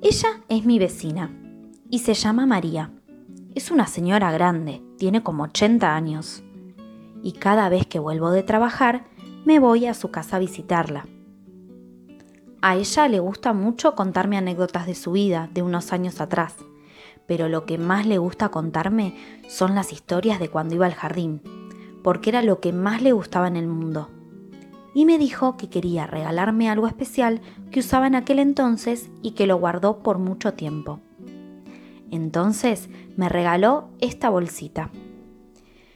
Ella es mi vecina y se llama María. Es una señora grande, tiene como 80 años. Y cada vez que vuelvo de trabajar, me voy a su casa a visitarla. A ella le gusta mucho contarme anécdotas de su vida de unos años atrás, pero lo que más le gusta contarme son las historias de cuando iba al jardín, porque era lo que más le gustaba en el mundo. Y me dijo que quería regalarme algo especial que usaba en aquel entonces y que lo guardó por mucho tiempo. Entonces me regaló esta bolsita.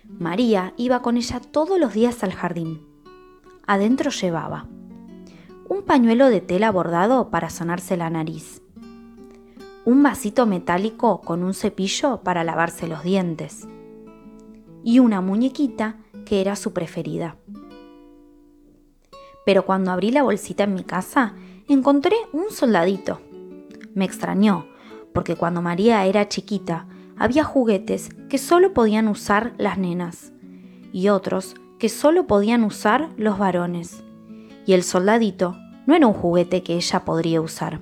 María iba con ella todos los días al jardín. Adentro llevaba un pañuelo de tela bordado para sonarse la nariz, un vasito metálico con un cepillo para lavarse los dientes y una muñequita que era su preferida. Pero cuando abrí la bolsita en mi casa, encontré un soldadito. Me extrañó, porque cuando María era chiquita, había juguetes que solo podían usar las nenas y otros que solo podían usar los varones. Y el soldadito no era un juguete que ella podría usar.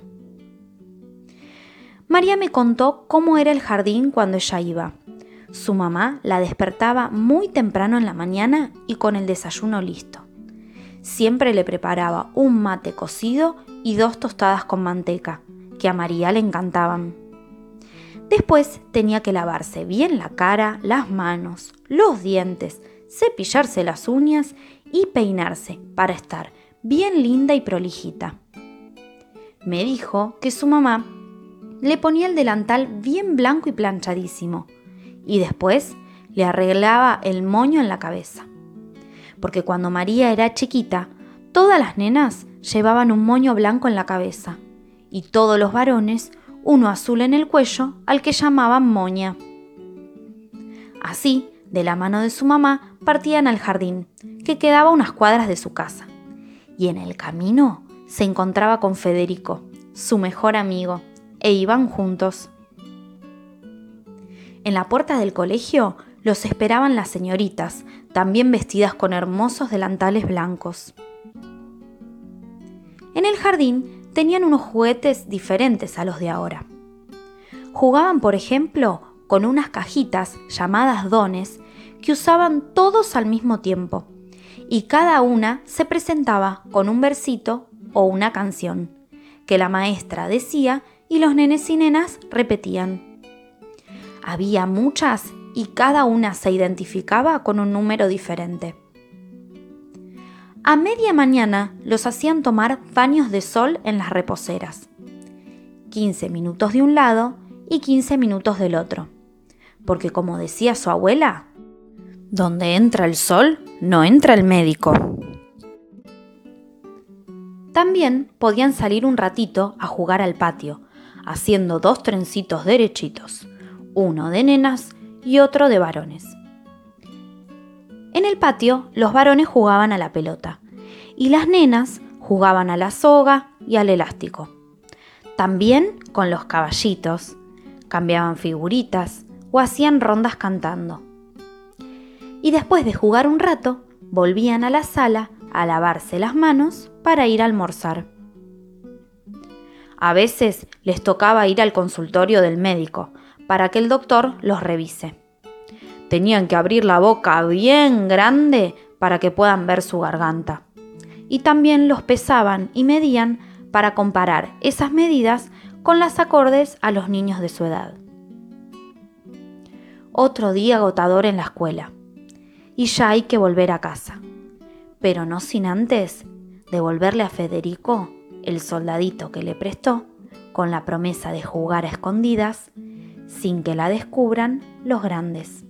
María me contó cómo era el jardín cuando ella iba. Su mamá la despertaba muy temprano en la mañana y con el desayuno listo. Siempre le preparaba un mate cocido y dos tostadas con manteca, que a María le encantaban. Después tenía que lavarse bien la cara, las manos, los dientes, cepillarse las uñas y peinarse para estar bien linda y prolijita. Me dijo que su mamá le ponía el delantal bien blanco y planchadísimo y después le arreglaba el moño en la cabeza. Porque cuando María era chiquita, todas las nenas llevaban un moño blanco en la cabeza y todos los varones uno azul en el cuello al que llamaban moña. Así, de la mano de su mamá, partían al jardín, que quedaba a unas cuadras de su casa. Y en el camino se encontraba con Federico, su mejor amigo, e iban juntos. En la puerta del colegio los esperaban las señoritas, también vestidas con hermosos delantales blancos. En el jardín tenían unos juguetes diferentes a los de ahora. Jugaban, por ejemplo, con unas cajitas llamadas dones que usaban todos al mismo tiempo, y cada una se presentaba con un versito o una canción, que la maestra decía y los nenes y nenas repetían. Había muchas y cada una se identificaba con un número diferente. A media mañana los hacían tomar baños de sol en las reposeras. 15 minutos de un lado y 15 minutos del otro. Porque como decía su abuela, donde entra el sol, no entra el médico. También podían salir un ratito a jugar al patio, haciendo dos trencitos derechitos, uno de nenas y otro de varones. En el patio los varones jugaban a la pelota y las nenas jugaban a la soga y al elástico. También con los caballitos, cambiaban figuritas o hacían rondas cantando. Y después de jugar un rato, volvían a la sala a lavarse las manos para ir a almorzar. A veces les tocaba ir al consultorio del médico para que el doctor los revise. Tenían que abrir la boca bien grande para que puedan ver su garganta. Y también los pesaban y medían para comparar esas medidas con las acordes a los niños de su edad. Otro día agotador en la escuela. Y ya hay que volver a casa. Pero no sin antes devolverle a Federico el soldadito que le prestó con la promesa de jugar a escondidas sin que la descubran los grandes.